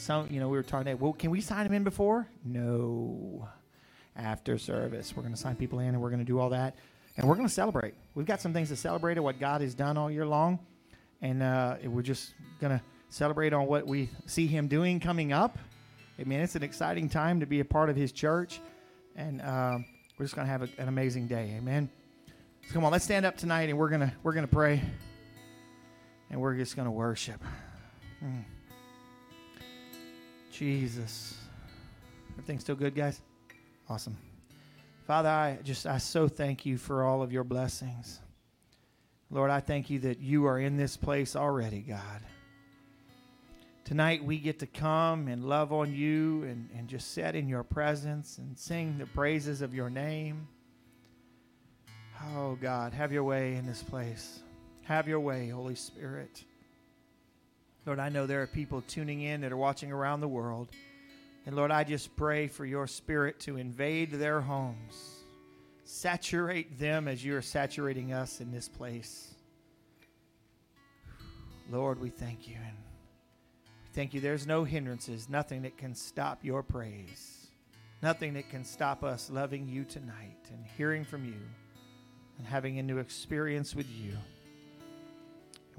some, you know, we were talking. Well, can we sign them in before? No. After service, we're going to sign people in, and we're going to do all that, and we're going to celebrate. We've got some things to celebrate of what God has done all year long, and uh, we're just going to celebrate on what we see Him doing coming up. I mean, it's an exciting time to be a part of His church, and uh, we're just going to have a, an amazing day. Amen. So come on, let's stand up tonight, and we're gonna we're gonna pray, and we're just gonna worship. Mm. Jesus. Everything still good, guys? Awesome. Father, I just I so thank you for all of your blessings. Lord, I thank you that you are in this place already, God. Tonight we get to come and love on you and, and just sit in your presence and sing the praises of your name. Oh God, have your way in this place. Have your way, Holy Spirit. Lord, I know there are people tuning in that are watching around the world. And Lord, I just pray for your spirit to invade their homes. Saturate them as you are saturating us in this place. Lord, we thank you. And we thank you. There's no hindrances, nothing that can stop your praise, nothing that can stop us loving you tonight and hearing from you and having a new experience with you.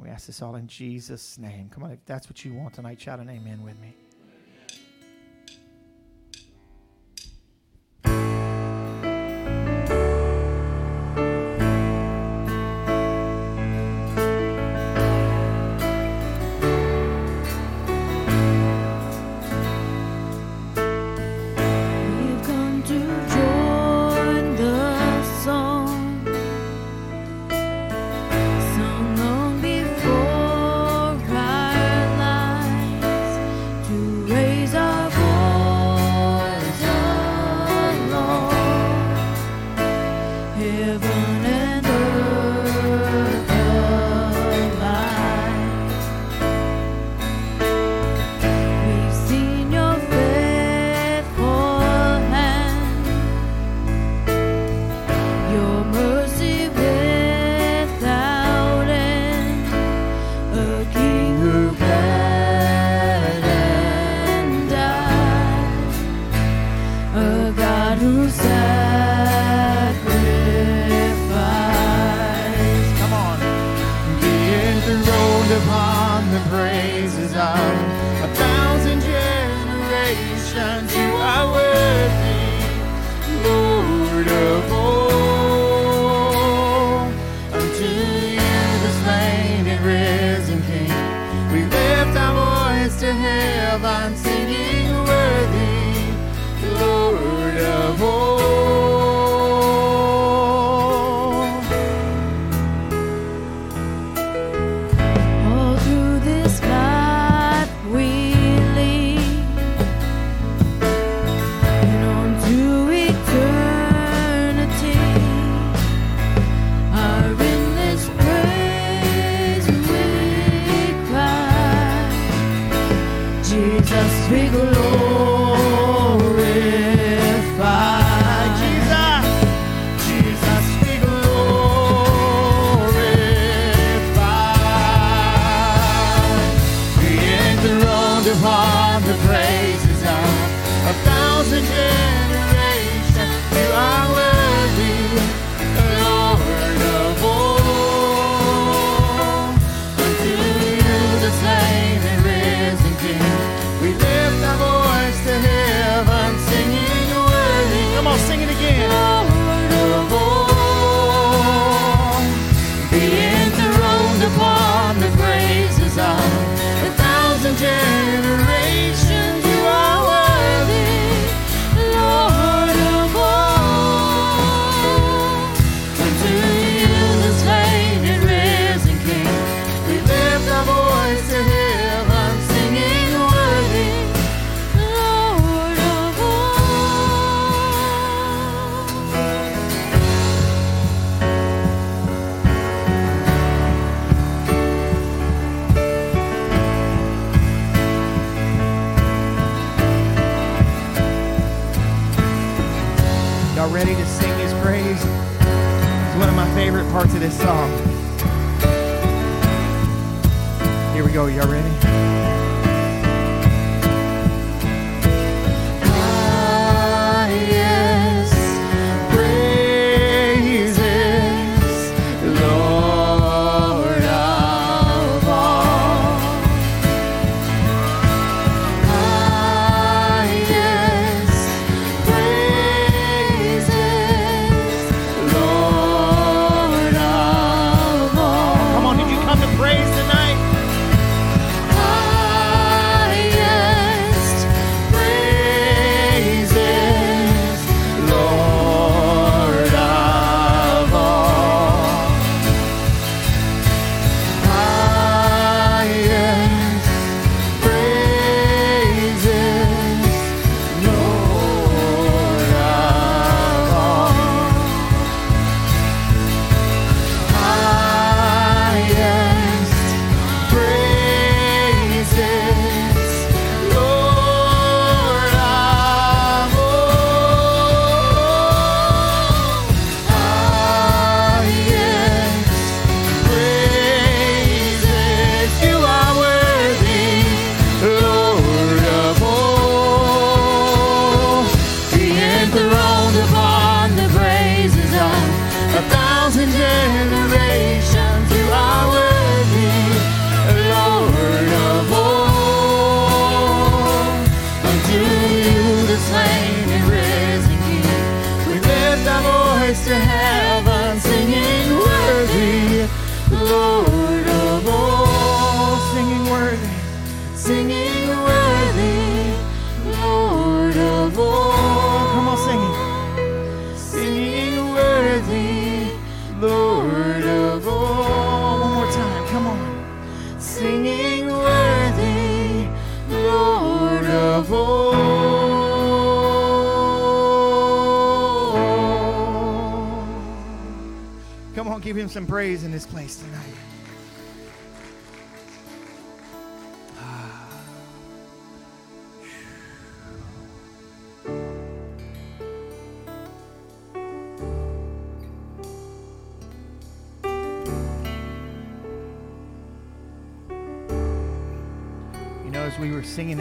We ask this all in Jesus' name. Come on, if that's what you want tonight, shout an amen with me.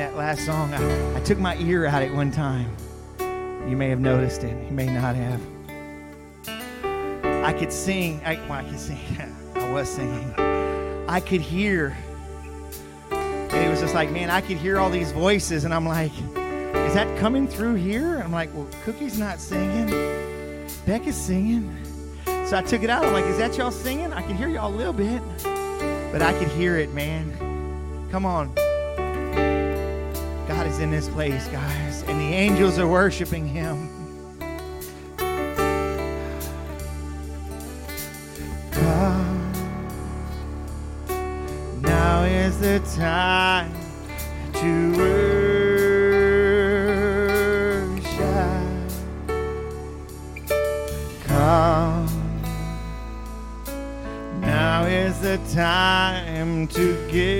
That last song, I, I took my ear out at one time. You may have noticed it. You may not have. I could sing. I, well, I could sing. I was singing. I could hear. And it was just like, man, I could hear all these voices, and I'm like, is that coming through here? I'm like, well, Cookie's not singing. Beck is singing. So I took it out. I'm like, is that y'all singing? I can hear y'all a little bit, but I could hear it, man. Come on. Is in this place, guys, and the angels are worshiping Him. Come. Now is the time to worship. Come. Now is the time to give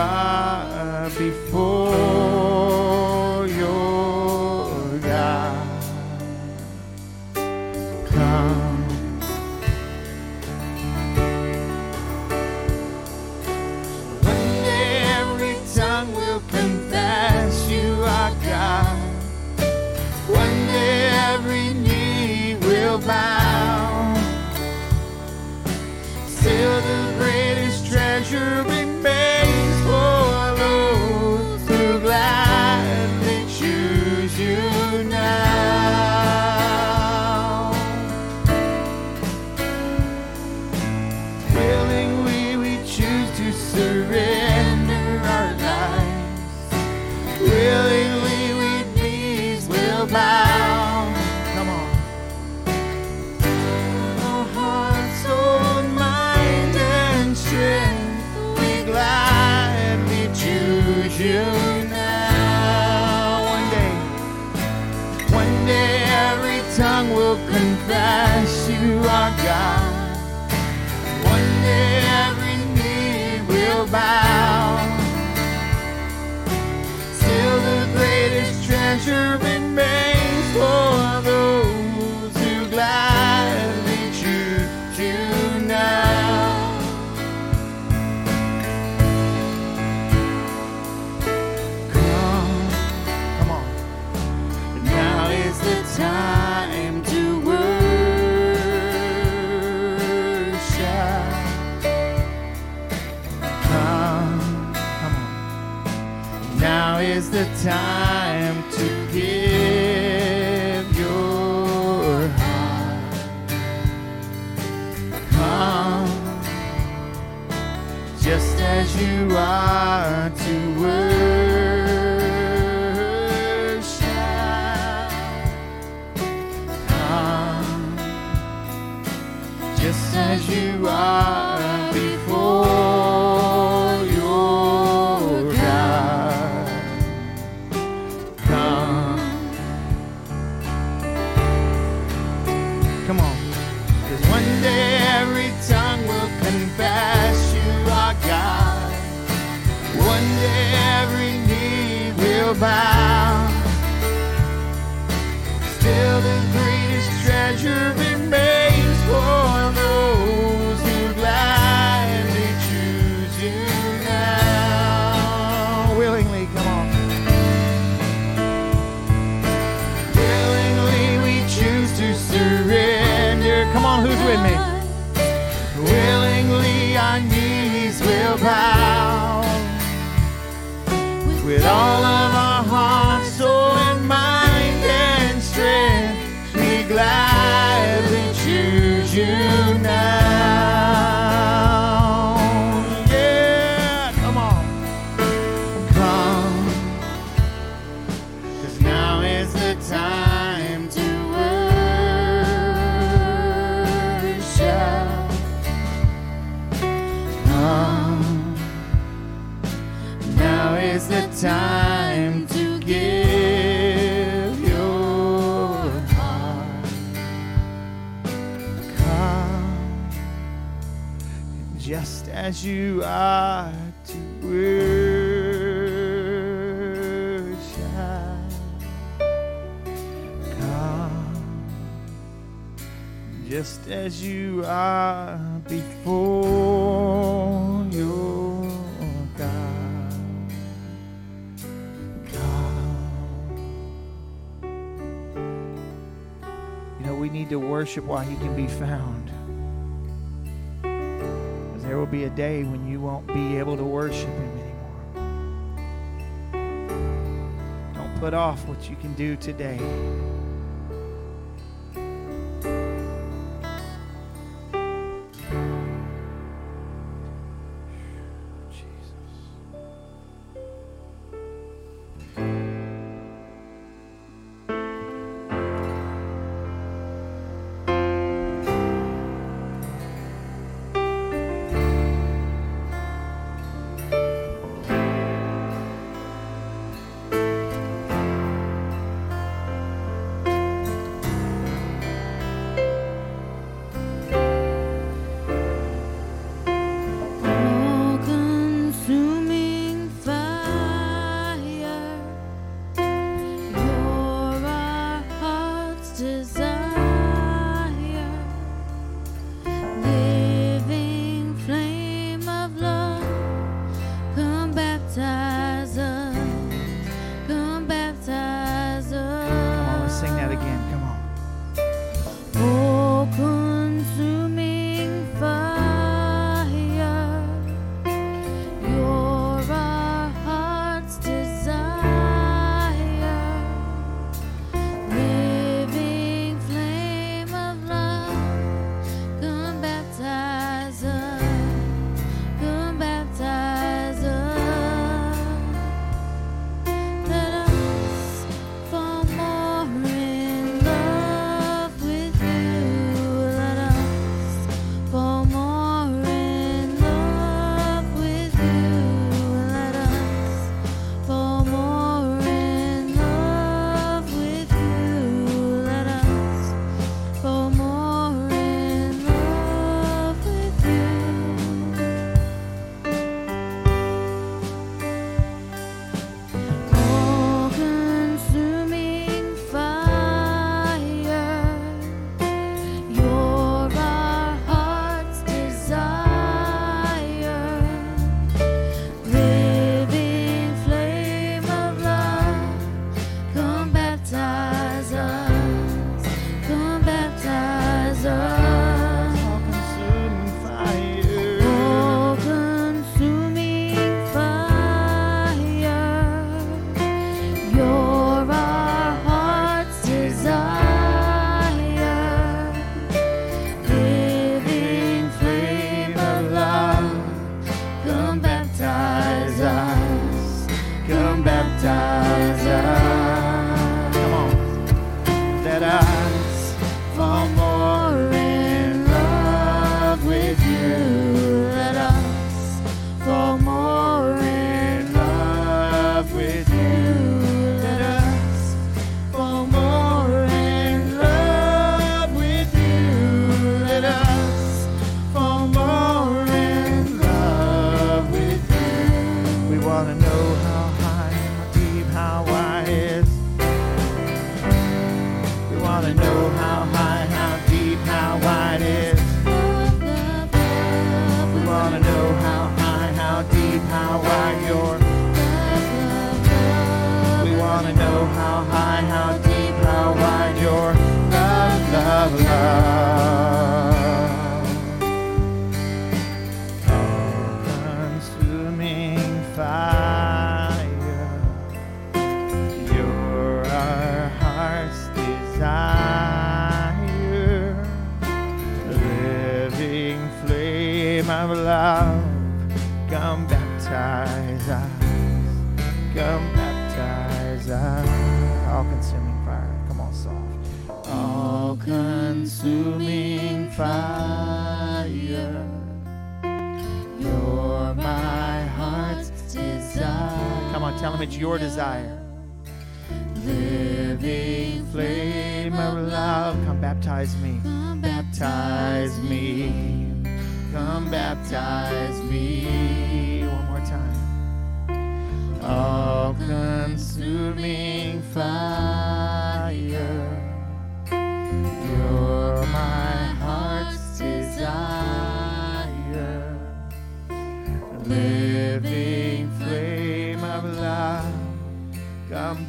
as time will bow. With all as you are to worship. Come just as you are before your God. Come. You know, we need to worship while He can be found. There will be a day when you won't be able to worship Him anymore. Don't put off what you can do today.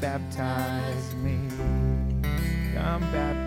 Baptize me. Come baptize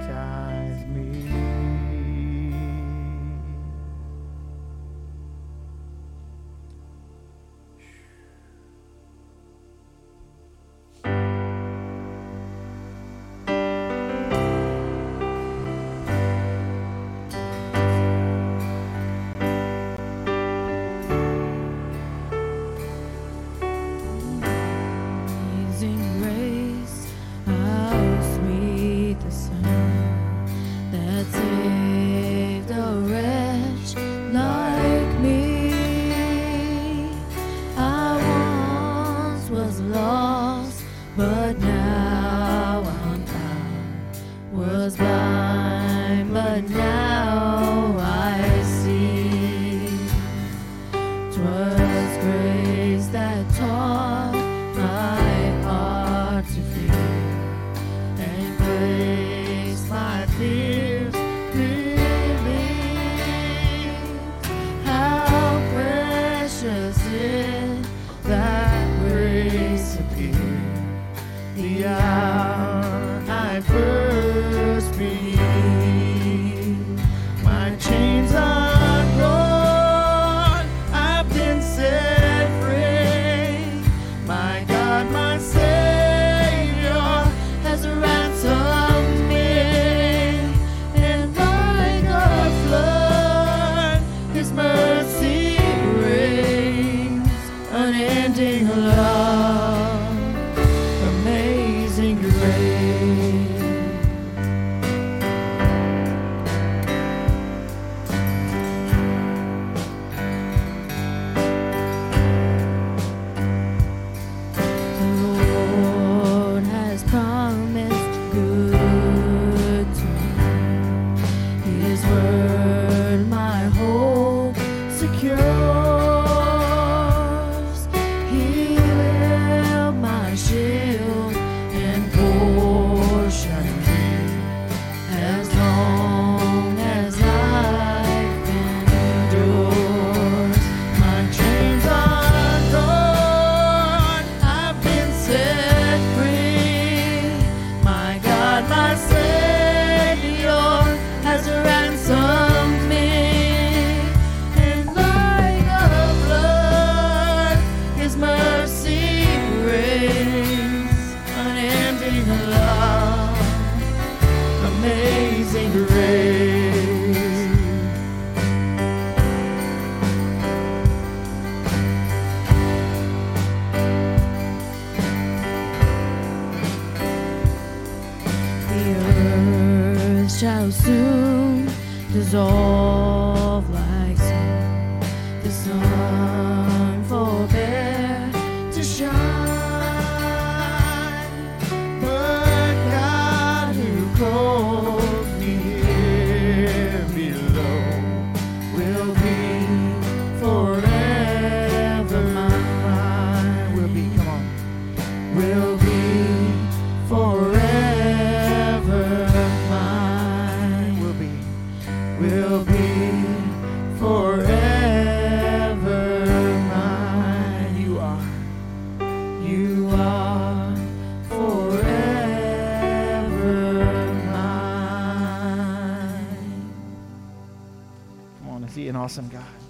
An awesome God?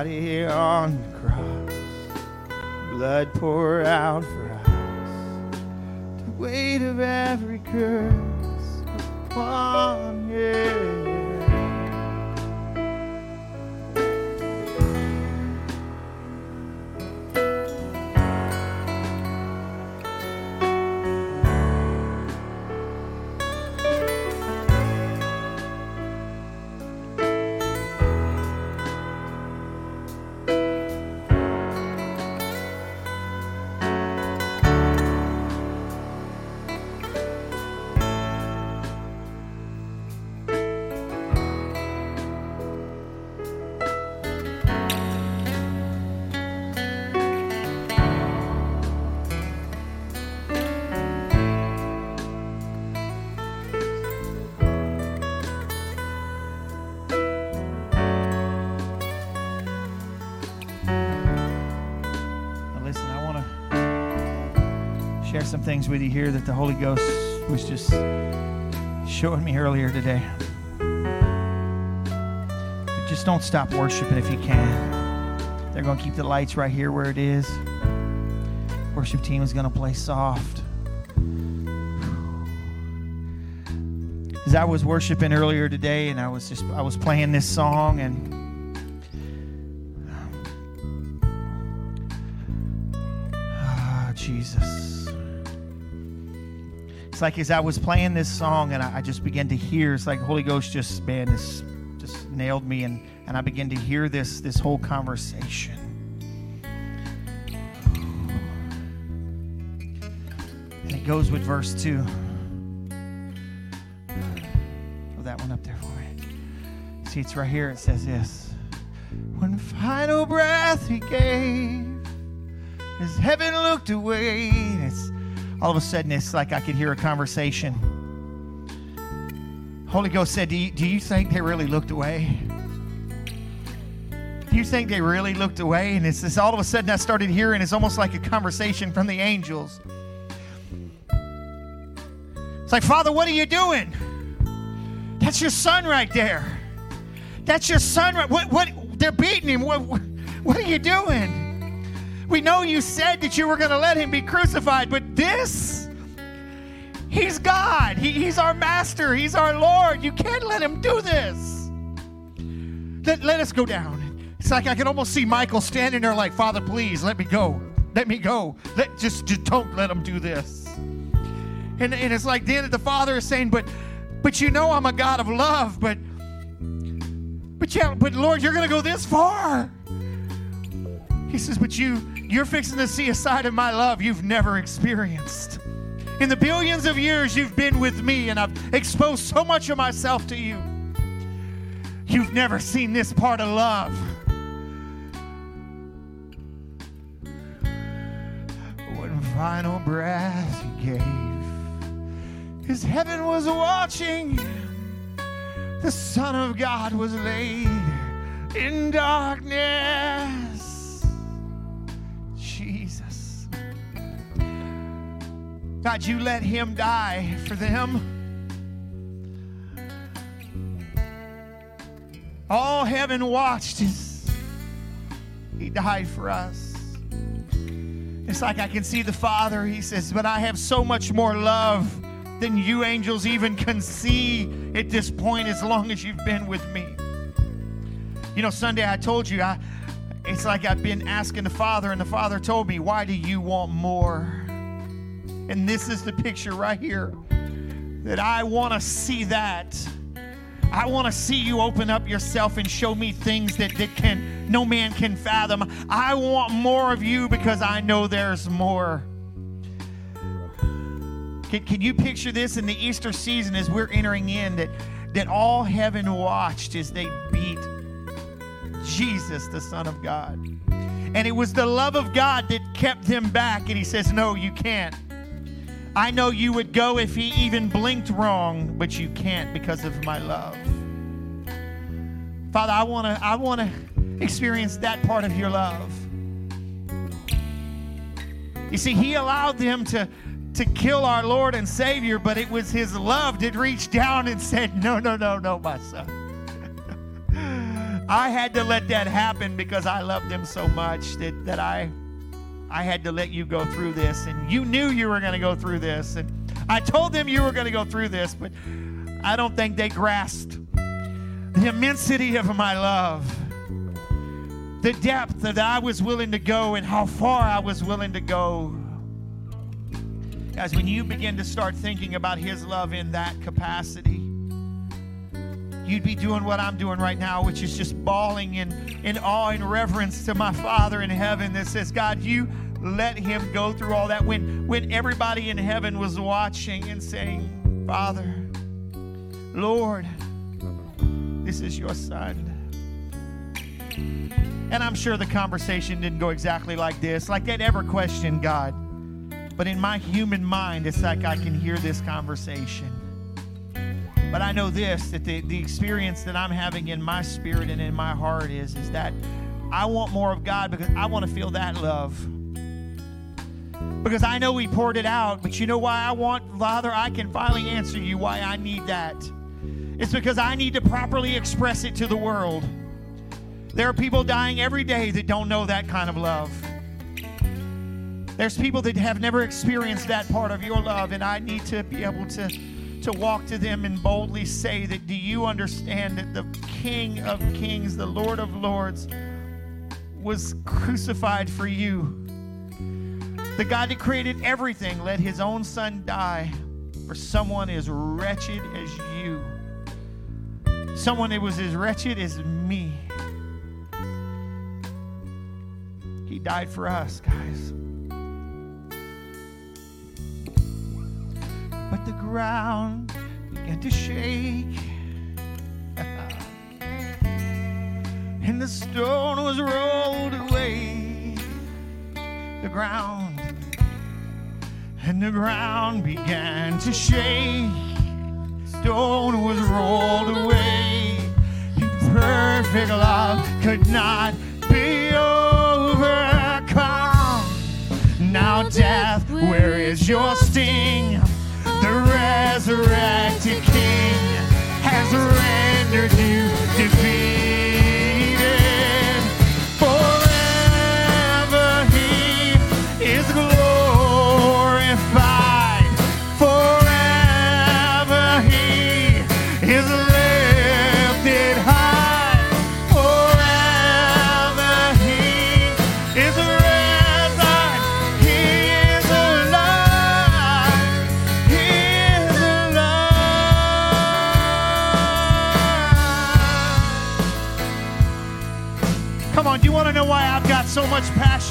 Body on the cross, blood poured out for us. The weight of every curse upon some things with you here that the Holy Ghost was just showing me earlier today. Just don't stop worshiping if you can. They're going to keep the lights right here where it is. Worship team is going to play soft. As I was worshiping earlier today and I was just I was playing this song and It's like as I was playing this song and I, I just began to hear, it's like Holy Ghost just, man, this just nailed me and, and I began to hear this this whole conversation. And it goes with verse 2. Throw that one up there for me. See, it's right here. It says this. One final breath he gave as heaven looked away. It's all of a sudden it's like I could hear a conversation. Holy Ghost said, do you, do you think they really looked away? Do you think they really looked away? And it's all of a sudden I started hearing it's almost like a conversation from the angels. It's like, Father, what are you doing? That's your son right there. That's your son right. What what they're beating him. What what are you doing? We know you said that you were going to let him be crucified, but this He's God. He, he's our master. He's our Lord. You can't let him do this. Let, let us go down. It's like I can almost see Michael standing there like, Father, please let me go. Let me go. Let just, just don't let him do this. And, and it's like then the Father is saying, but but you know I'm a God of love, but but yeah, but Lord, you're gonna go this far. He says, but you you're fixing to see a side of my love you've never experienced. In the billions of years you've been with me, and I've exposed so much of myself to you. You've never seen this part of love. One final breath he gave, his heaven was watching. The Son of God was laid in darkness. God, you let him die for them. All heaven watched as he died for us. It's like I can see the Father. He says, But I have so much more love than you angels even can see at this point as long as you've been with me. You know, Sunday I told you, I, it's like I've been asking the Father, and the Father told me, Why do you want more? And this is the picture right here that I want to see that. I want to see you open up yourself and show me things that, that can no man can fathom. I want more of you because I know there's more. Can, can you picture this in the Easter season as we're entering in that, that all heaven watched as they beat Jesus, the Son of God? And it was the love of God that kept them back. And he says, No, you can't. I know you would go if he even blinked wrong, but you can't because of my love. Father, I want to I want to experience that part of your love. You see, he allowed them to to kill our Lord and Savior, but it was his love that reached down and said, "No, no, no, no, my son." I had to let that happen because I loved them so much that that I I had to let you go through this, and you knew you were going to go through this, and I told them you were going to go through this, but I don't think they grasped the immensity of my love, the depth that I was willing to go, and how far I was willing to go. Guys, when you begin to start thinking about His love in that capacity, you'd be doing what I'm doing right now, which is just bawling in, in awe and reverence to my Father in heaven that says, God, you let him go through all that. When, when everybody in heaven was watching and saying, Father, Lord, this is your son. And I'm sure the conversation didn't go exactly like this, like they'd ever question God. But in my human mind, it's like I can hear this conversation. But I know this that the, the experience that I'm having in my spirit and in my heart is, is that I want more of God because I want to feel that love. Because I know He poured it out, but you know why I want, Father, I can finally answer you why I need that. It's because I need to properly express it to the world. There are people dying every day that don't know that kind of love. There's people that have never experienced that part of your love, and I need to be able to, to walk to them and boldly say that do you understand that the King of Kings, the Lord of Lords, was crucified for you? The God that created everything let his own son die for someone as wretched as you. Someone that was as wretched as me. He died for us, guys. The ground began to shake. and the stone was rolled away. The ground and the ground began to shake. Stone was rolled away. Perfect love could not be overcome. Now, death, where is your sting? Resurrected King has rendered you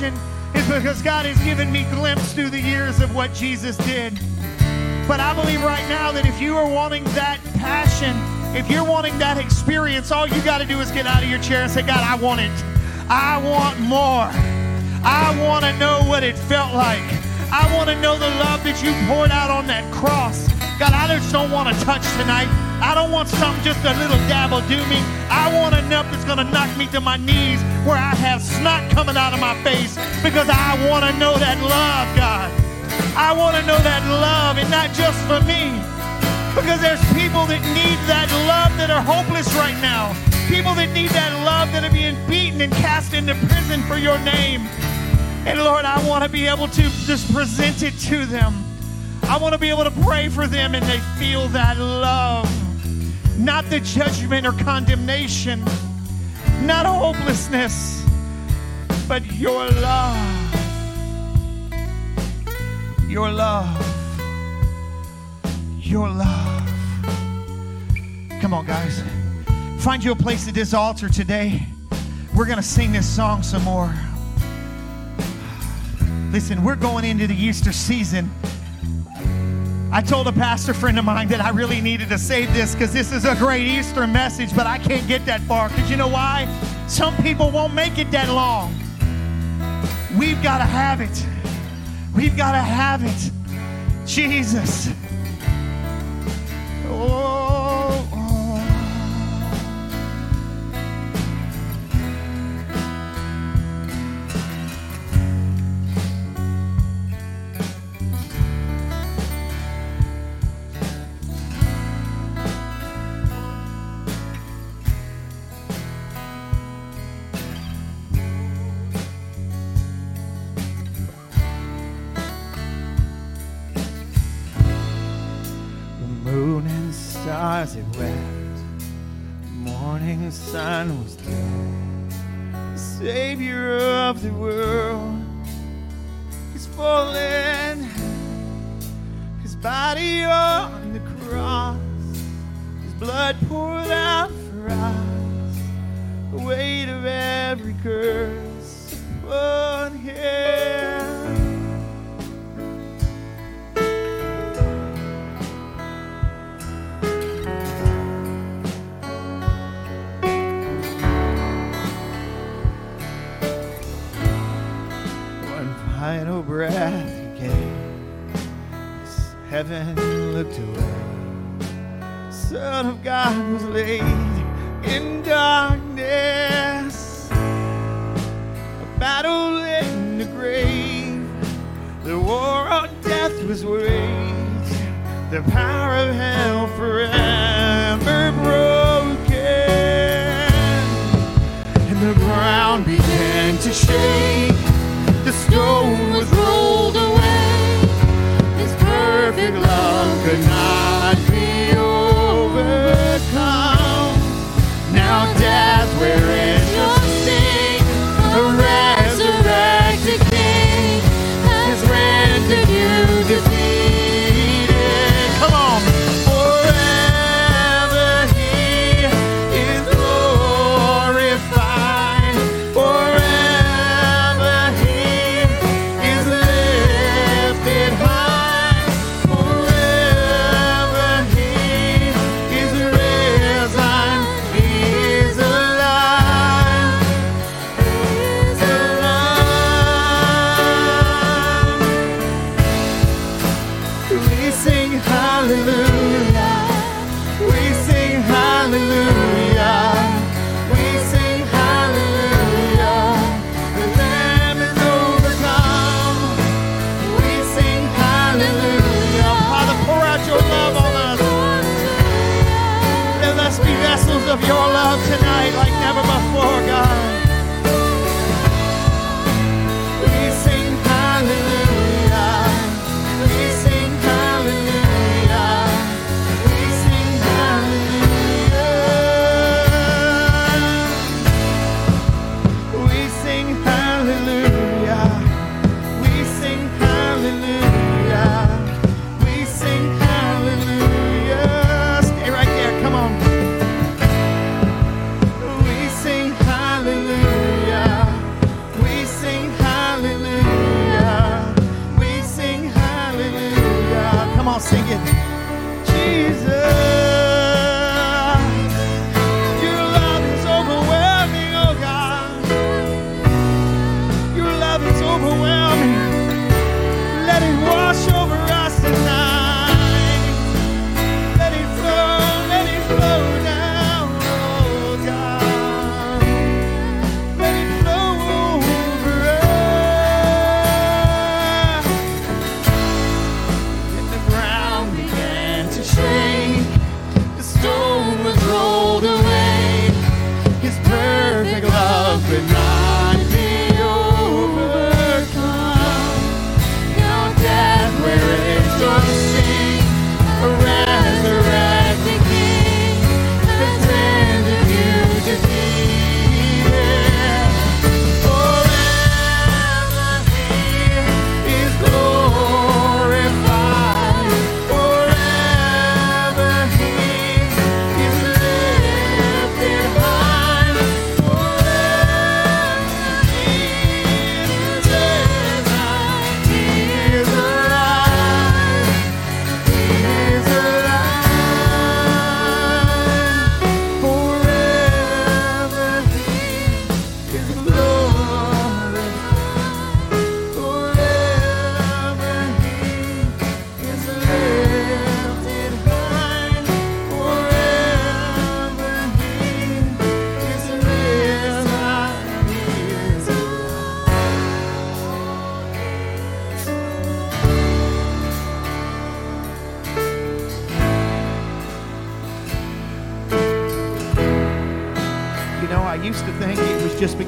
is because God has given me glimpse through the years of what Jesus did. But I believe right now that if you are wanting that passion, if you're wanting that experience, all you got to do is get out of your chair and say, God, I want it. I want more. I want to know what it felt like. I want to know the love that you poured out on that cross. God, I just don't want to touch tonight. I don't want something just a little dabble do me. I want enough that's going to knock me to my knees where I have snot coming out of my face because I want to know that love, God. I want to know that love and not just for me. Because there's people that need that love that are hopeless right now. People that need that love that are being beaten and cast into prison for your name. And Lord, I want to be able to just present it to them. I want to be able to pray for them and they feel that love. Not the judgment or condemnation, not hopelessness, but your love. Your love. Your love. Come on, guys. Find you a place at this altar today. We're going to sing this song some more. Listen, we're going into the Easter season. I told a pastor friend of mine that I really needed to save this because this is a great Easter message, but I can't get that far because you know why? Some people won't make it that long. We've got to have it. We've got to have it. Jesus. Oh, final breath he gave. As heaven looked away. The Son of God was laid in darkness. A battle in the grave. The war on death was waged. The power of hell forever broken and the ground began to shake. The stone perfect love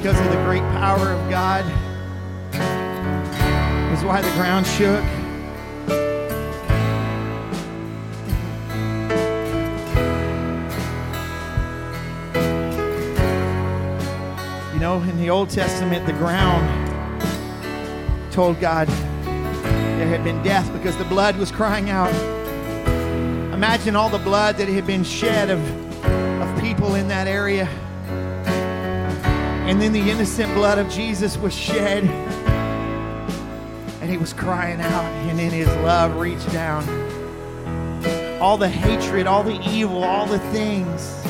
because of the great power of God is why the ground shook. You know, in the Old Testament, the ground told God there had been death because the blood was crying out. Imagine all the blood that had been shed of, of people in that area. And then the innocent blood of Jesus was shed. And he was crying out, and in his love reached down. All the hatred, all the evil, all the things.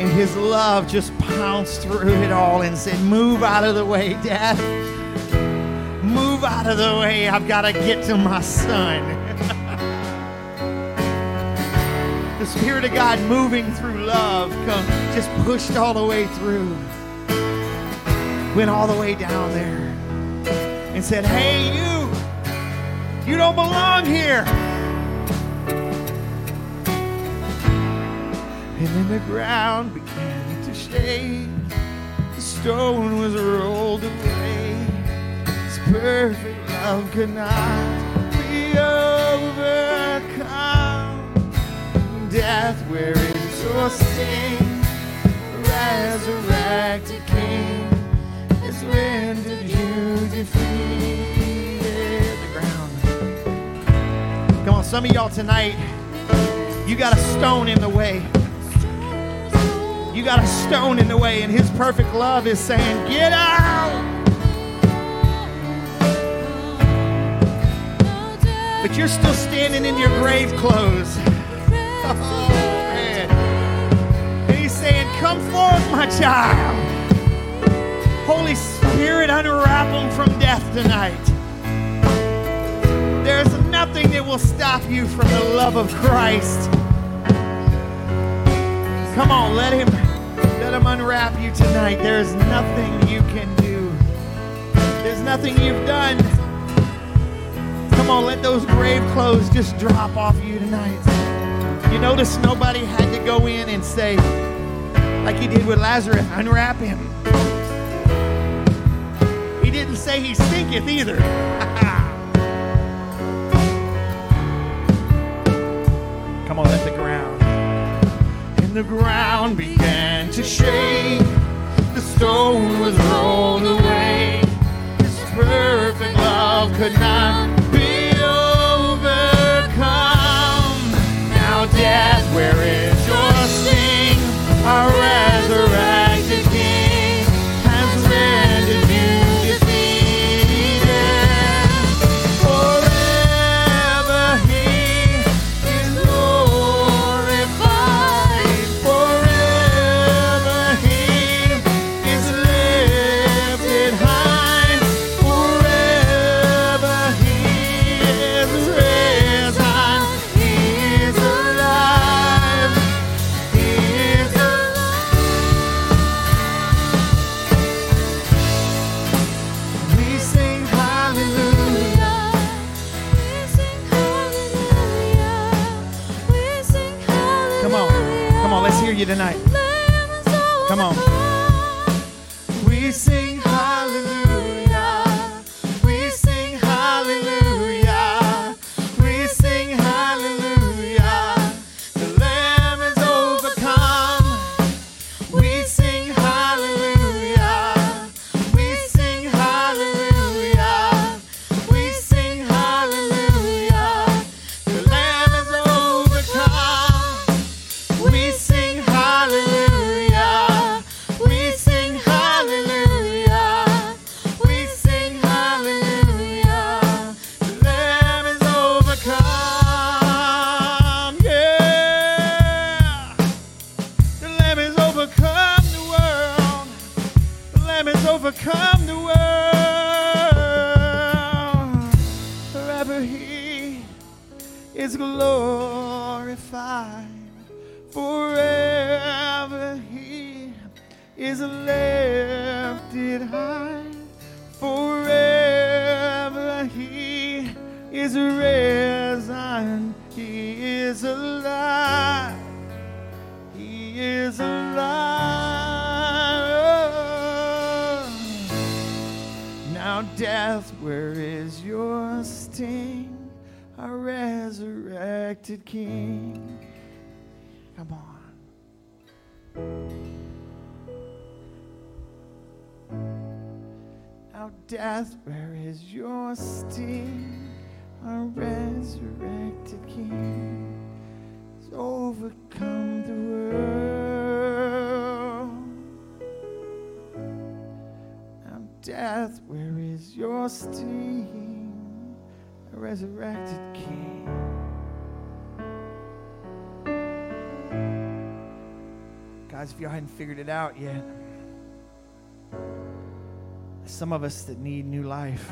And his love just pounced through it all and said, Move out of the way, Dad. Move out of the way. I've got to get to my son. Spirit of God moving through love come just pushed all the way through. Went all the way down there and said, Hey, you, you don't belong here. And then the ground began to shake. The stone was rolled away. His perfect love could not be overcome. Death, where is your sting? Resurrected King has rendered you defeated. The ground. Come on, some of y'all tonight, you got a stone in the way. You got a stone in the way, and His perfect love is saying, Get out! But you're still standing in your grave clothes. He's saying, Come forth, my child. Holy Spirit, unwrap them from death tonight. There's nothing that will stop you from the love of Christ. Come on, let him let him unwrap you tonight. There's nothing you can do. There's nothing you've done. Come on, let those grave clothes just drop off you tonight. You notice nobody had to go in and say, like he did with Lazarus, unwrap him. He didn't say he stinketh either. Come on, let the ground. And the ground began to shake. The stone was rolled away. His perfect love could not hear you tonight. Come on. We sing death, where is your sting? Our resurrected King has overcome the world. Now, death, where is your sting? A resurrected King. Guys, if y'all hadn't figured it out yet, some of us that need new life.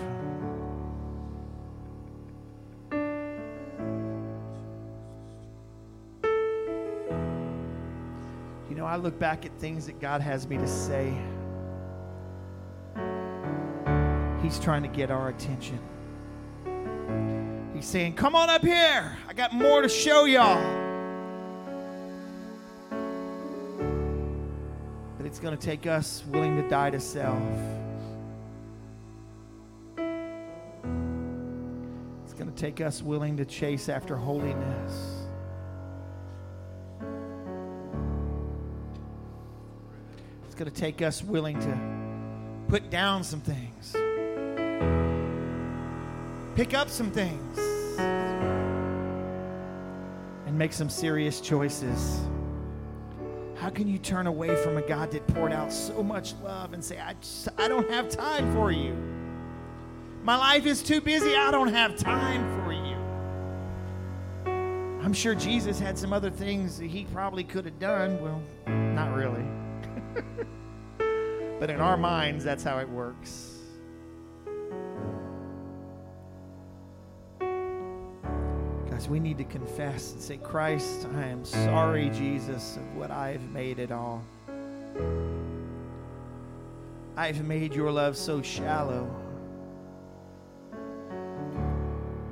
You know, I look back at things that God has me to say. He's trying to get our attention. He's saying, Come on up here. I got more to show y'all. But it's going to take us willing to die to self. Take us willing to chase after holiness. It's going to take us willing to put down some things, pick up some things, and make some serious choices. How can you turn away from a God that poured out so much love and say, I, just, I don't have time for you? My life is too busy. I don't have time for you. I'm sure Jesus had some other things that he probably could have done. Well, not really. but in our minds, that's how it works. Guys, we need to confess and say, Christ, I am sorry, Jesus, of what I have made it all. I have made your love so shallow.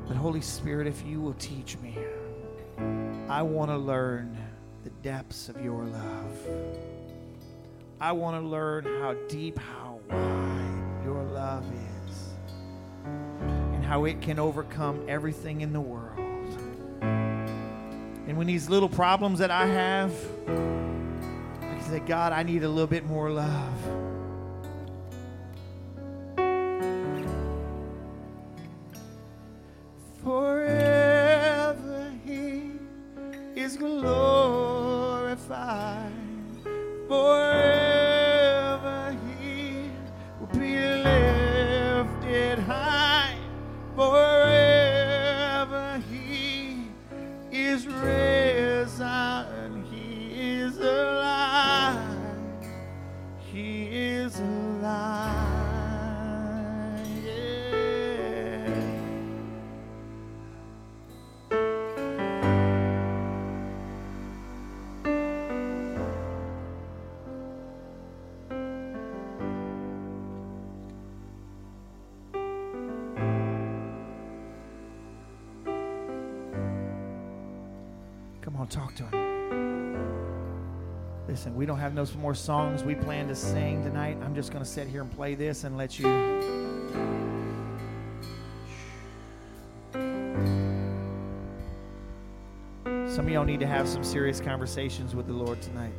But Holy Spirit, if you will teach me, I want to learn the depths of your love. I want to learn how deep, how wide your love is, and how it can overcome everything in the world. And when these little problems that I have, I can say, God, I need a little bit more love. Have no more songs we plan to sing tonight. I'm just going to sit here and play this and let you. Some of y'all need to have some serious conversations with the Lord tonight.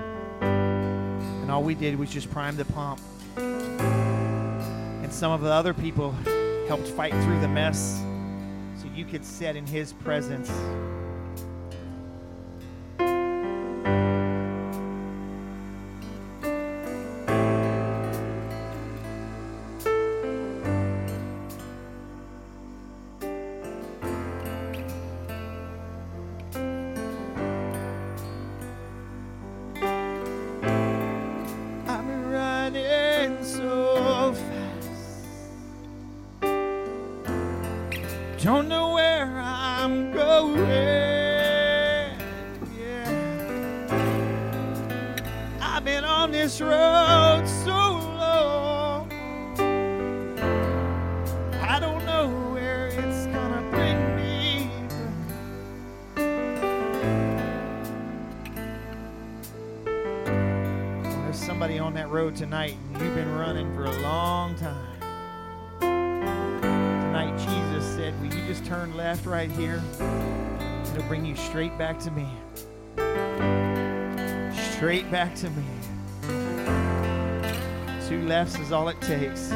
And all we did was just prime the pump. And some of the other people helped fight through the mess so you could sit in His presence. Don't know where I'm going. Yeah. I've been on this road so long. I don't know where it's gonna bring me. There's somebody on that road tonight, and you've been running for a long turn left right here? It'll bring you straight back to me. Straight back to me. Two lefts is all it takes.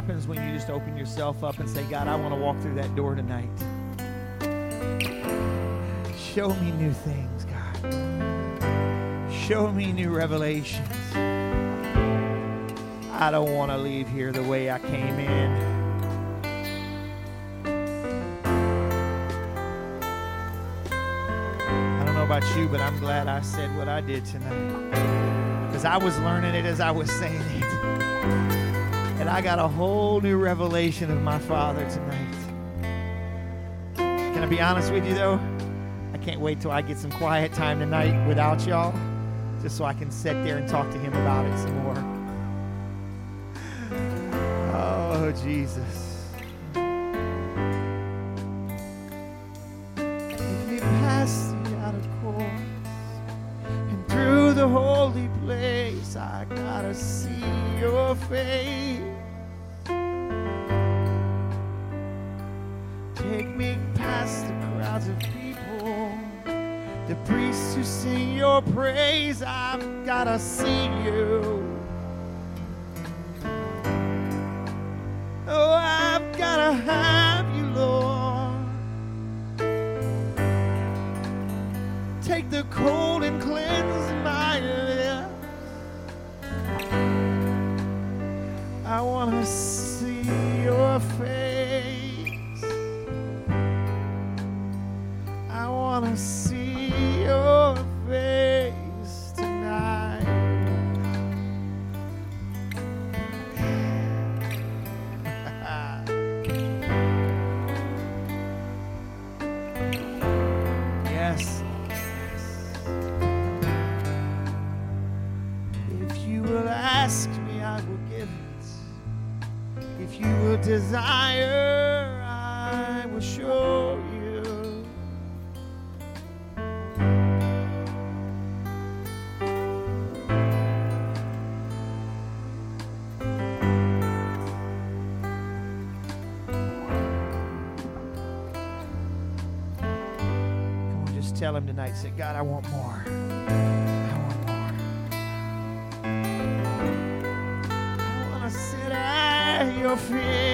Happens when you just open yourself up and say, God, I want to walk through that door tonight. Show me new things, God. Show me new revelations. I don't want to leave here the way I came in. I don't know about you, but I'm glad I said what I did tonight. Because I was learning it as I was saying it. I got a whole new revelation of my Father tonight. Can I be honest with you, though? I can't wait till I get some quiet time tonight without y'all, just so I can sit there and talk to Him about it some more. Oh, Jesus. tell him tonight, say, God, I want more. I want more. I want to sit at your feet.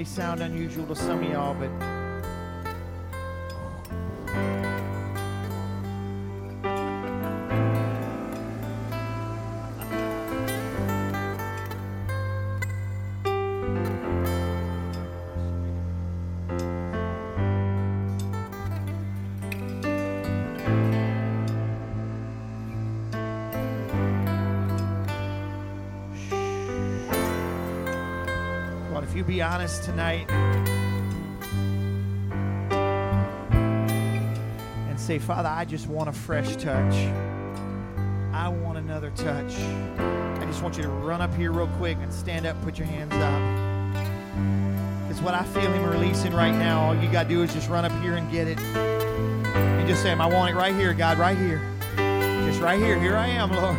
May sound unusual to some of y'all, but honest tonight and say, Father, I just want a fresh touch. I want another touch. I just want you to run up here real quick and stand up, put your hands up. It's what I feel Him releasing right now. All you got to do is just run up here and get it. And just say, I want it right here, God, right here. Just right here. Here I am, Lord.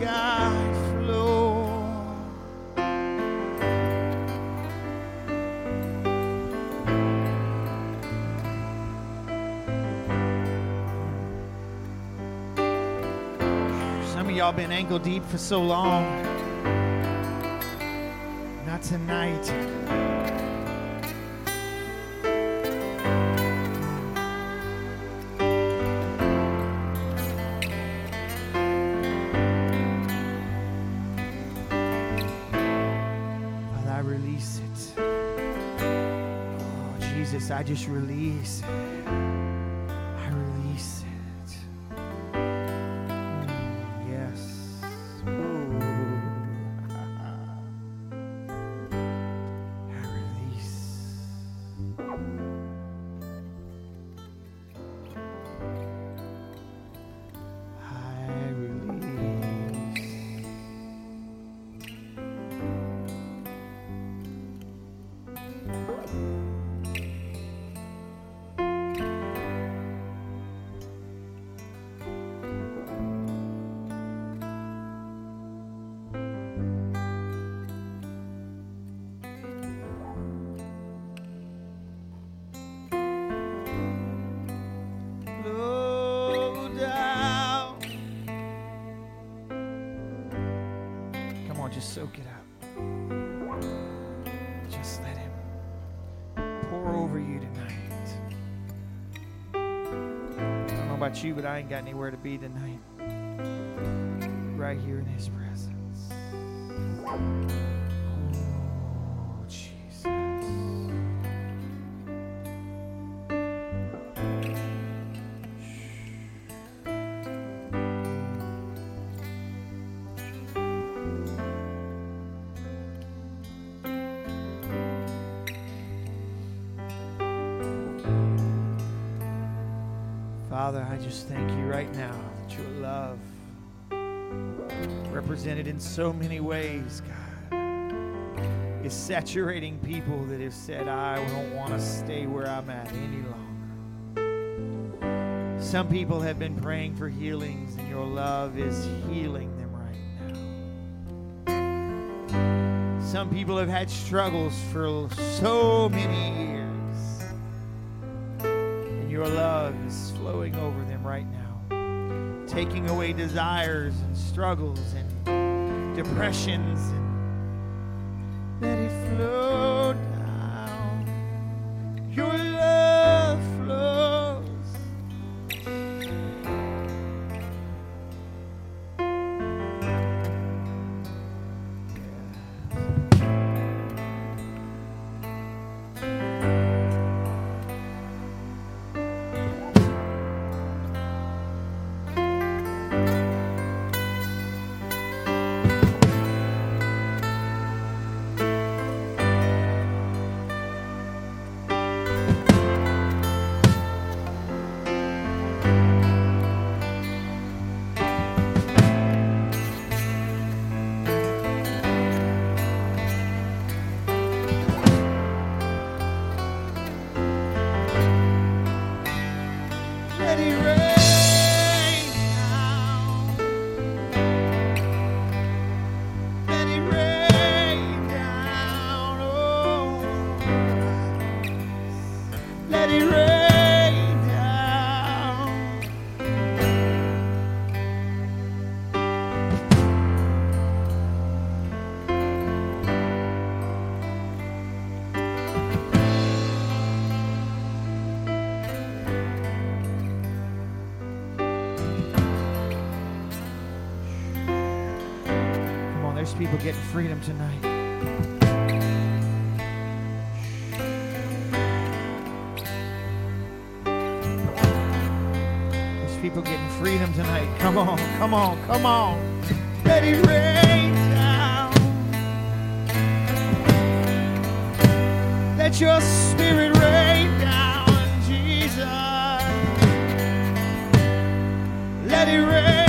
Some of y'all been ankle deep for so long. Not tonight. I just release just soak it up. Just let Him pour over you tonight. I don't know about you, but I ain't got anywhere to be tonight. Right here in His presence. Right now that your love, represented in so many ways, God, is saturating people that have said, I don't want to stay where I'm at any longer. Some people have been praying for healings, and your love is healing them right now. Some people have had struggles for so many years taking away desires and struggles and depressions people getting freedom tonight. People getting freedom tonight. Come on, come on, come on. Let it rain down. Let your spirit rain down, Jesus. Let it rain